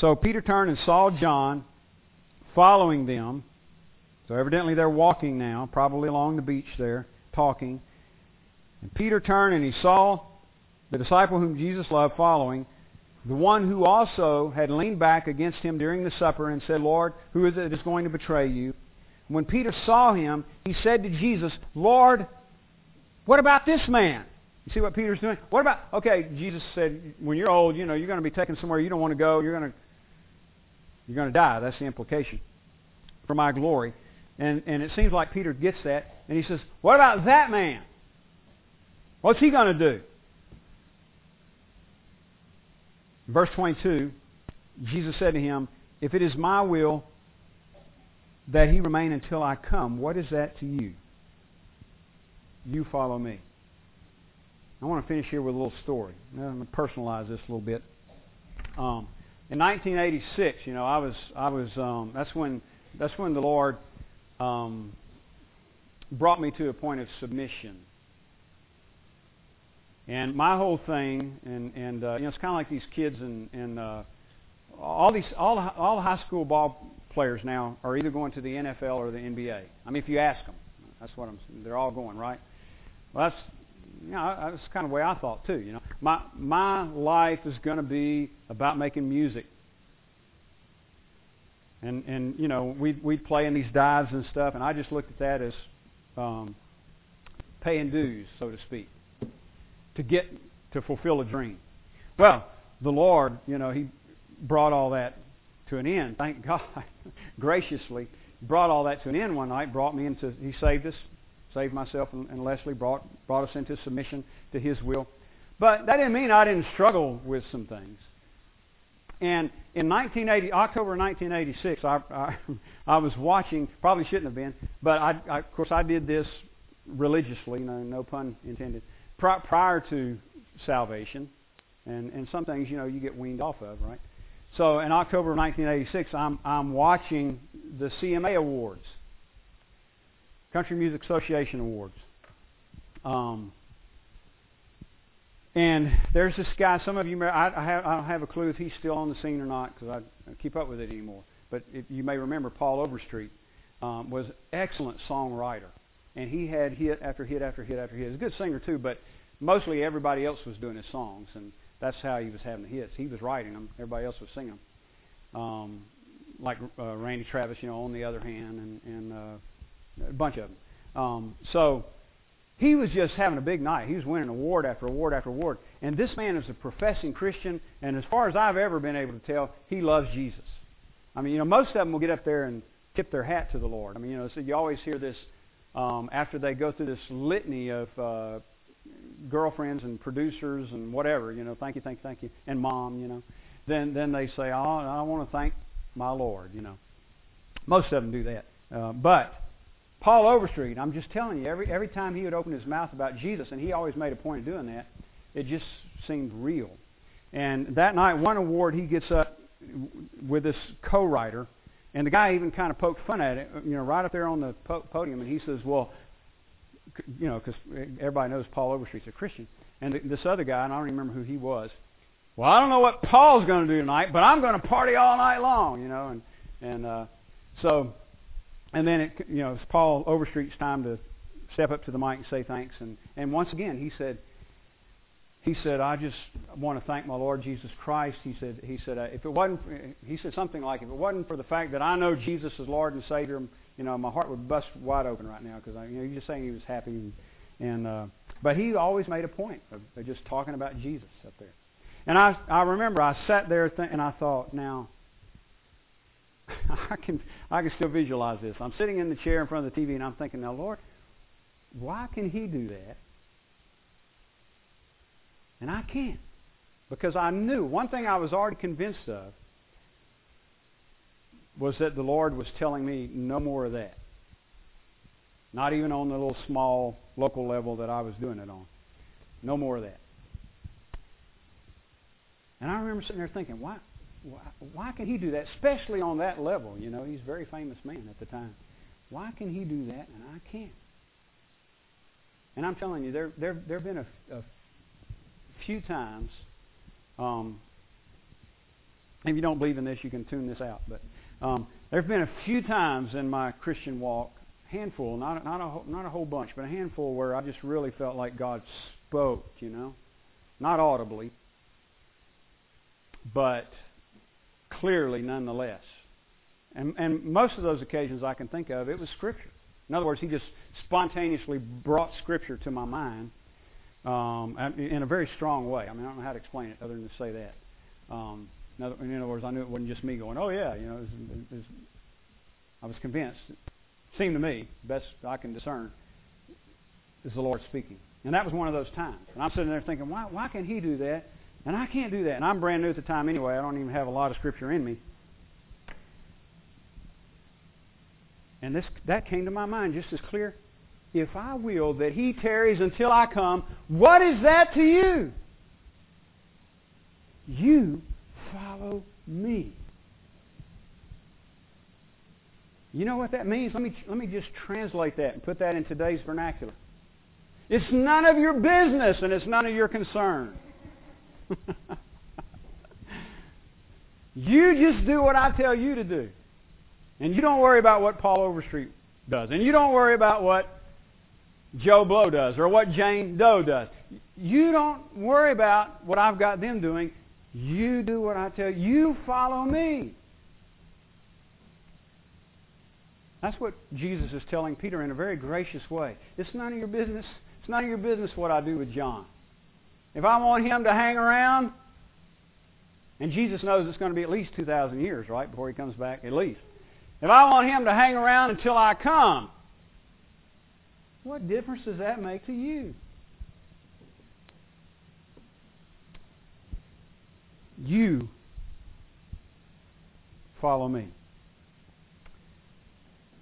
So Peter turned and saw John following them. So evidently they're walking now, probably along the beach there, talking. And Peter turned and he saw the disciple whom Jesus loved following, the one who also had leaned back against him during the supper and said, Lord, who is it that is going to betray you? When Peter saw him, he said to Jesus, Lord, what about this man? You see what Peter's doing? What about, okay, Jesus said, when you're old, you know, you're going to be taken somewhere you don't want to go. You're going to, you're going to die. That's the implication. For my glory. And, and it seems like Peter gets that. And he says, what about that man? What's he going to do? Verse 22, Jesus said to him, If it is my will that he remain until I come, what is that to you? You follow me. I want to finish here with a little story. I'm going to personalize this a little bit. Um, in 1986, you know, I was, I was, um, that's when, that's when the Lord um, brought me to a point of submission. And my whole thing, and and uh, you know, it's kind of like these kids and and uh, all these all all high school ball players now are either going to the NFL or the NBA. I mean, if you ask them, that's what I'm. They're all going right. Well, that's you know that's kind of the way I thought too. You know, my my life is going to be about making music. And and you know we we'd play in these dives and stuff, and I just looked at that as um, paying dues, so to speak to get to fulfill a dream. Well, the Lord, you know, He brought all that to an end. Thank God, graciously brought all that to an end one night. Brought me into. He saved us, saved myself and, and Leslie. Brought brought us into submission to His will. But that didn't mean I didn't struggle with some things. And in 1980, October 1986, I, I, I was watching. Probably shouldn't have been, but I, I, of course I did this religiously. No, no pun intended prior to salvation, and and some things you know you get weaned off of, right? So in October of 1986, I'm I'm watching the CMA Awards, Country Music Association Awards. Um, and there's this guy. Some of you, may, I, I, have, I don't have a clue if he's still on the scene or not because I don't keep up with it anymore. But if you may remember, Paul Overstreet um, was excellent songwriter and he had hit after hit after hit after hit. He's a good singer too, but mostly everybody else was doing his songs, and that's how he was having the hits. He was writing them; everybody else was singing them. Um, like uh, Randy Travis, you know, on the other hand, and, and uh, a bunch of them. Um, so he was just having a big night. He was winning award after award after award. And this man is a professing Christian, and as far as I've ever been able to tell, he loves Jesus. I mean, you know, most of them will get up there and tip their hat to the Lord. I mean, you know, so you always hear this um, after they go through this litany of uh, girlfriends and producers and whatever, you know, thank you, thank you, thank you, and mom, you know, then then they say, oh, I want to thank my Lord, you know. Most of them do that, uh, but Paul Overstreet, I'm just telling you, every every time he would open his mouth about Jesus, and he always made a point of doing that, it just seemed real. And that night, one award he gets up with this co-writer and the guy even kind of poked fun at it, you know, right up there on the po- podium, and he says, "Well, you know, because everybody knows Paul Overstreet's a Christian." And this other guy, and I don't remember who he was. Well, I don't know what Paul's going to do tonight, but I'm going to party all night long, you know. And and uh, So, and then it, you know, it's Paul Overstreet's time to step up to the mic and say thanks. And, and once again, he said, he said, I just want to thank my Lord Jesus Christ. He said, he said, uh, if it wasn't, he said something like, if it wasn't for the fact that I know Jesus is Lord and Savior, you know, my heart would bust wide open right now because you know, he's just saying he was happy. And, and uh, but he always made a point of, of just talking about Jesus up there. And I, I remember I sat there th- and I thought, now, I can, I can still visualize this. I'm sitting in the chair in front of the TV and I'm thinking, now, Lord, why can he do that? And I can't. Because I knew, one thing I was already convinced of was that the Lord was telling me no more of that. Not even on the little small local level that I was doing it on. No more of that. And I remember sitting there thinking, why, why, why can he do that? Especially on that level. You know, he's a very famous man at the time. Why can he do that and I can't? And I'm telling you, there there there have been a, a few times. Um, if you don't believe in this, you can tune this out. But um, there have been a few times in my Christian walk, handful, not not a not a whole bunch, but a handful where I just really felt like God spoke. You know, not audibly, but clearly nonetheless. And and most of those occasions I can think of, it was Scripture. In other words, He just spontaneously brought Scripture to my mind um, in a very strong way. I mean, I don't know how to explain it other than to say that. Um, in, other, in other words, I knew it wasn't just me going, "Oh yeah," you know. It was, it was, I was convinced. It seemed to me, best I can discern, is the Lord speaking, and that was one of those times. And I'm sitting there thinking, "Why? Why can He do that?" And I can't do that. And I'm brand new at the time anyway. I don't even have a lot of scripture in me. And this that came to my mind just as clear if I will that he tarries until I come, what is that to you? You follow me. You know what that means? Let me, let me just translate that and put that in today's vernacular. It's none of your business and it's none of your concern. you just do what I tell you to do. And you don't worry about what Paul Overstreet does. And you don't worry about what Joe Blow does or what Jane Doe does. You don't worry about what I've got them doing. You do what I tell you. You follow me. That's what Jesus is telling Peter in a very gracious way. It's none of your business. It's none of your business what I do with John. If I want him to hang around, and Jesus knows it's going to be at least 2,000 years, right, before he comes back, at least. If I want him to hang around until I come, what difference does that make to you? You follow me.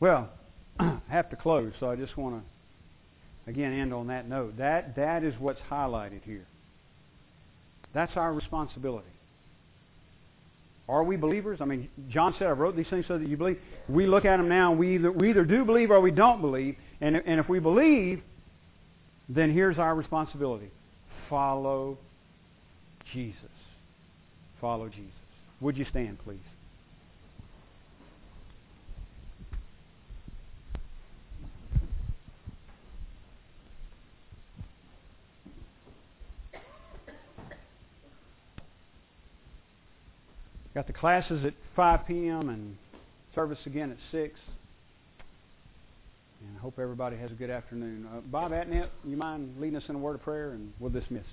Well, I have to close, so I just want to again end on that note. That that is what's highlighted here. That's our responsibility. Are we believers? I mean, John said, I wrote these things so that you believe. We look at them now, we either, we either do believe or we don't believe. And, and if we believe, then here's our responsibility follow Jesus. Follow Jesus. Would you stand, please? Got the classes at 5 p.m. and service again at 6. And I hope everybody has a good afternoon. Uh, Bob Atnett, you mind leading us in a word of prayer and we'll dismiss.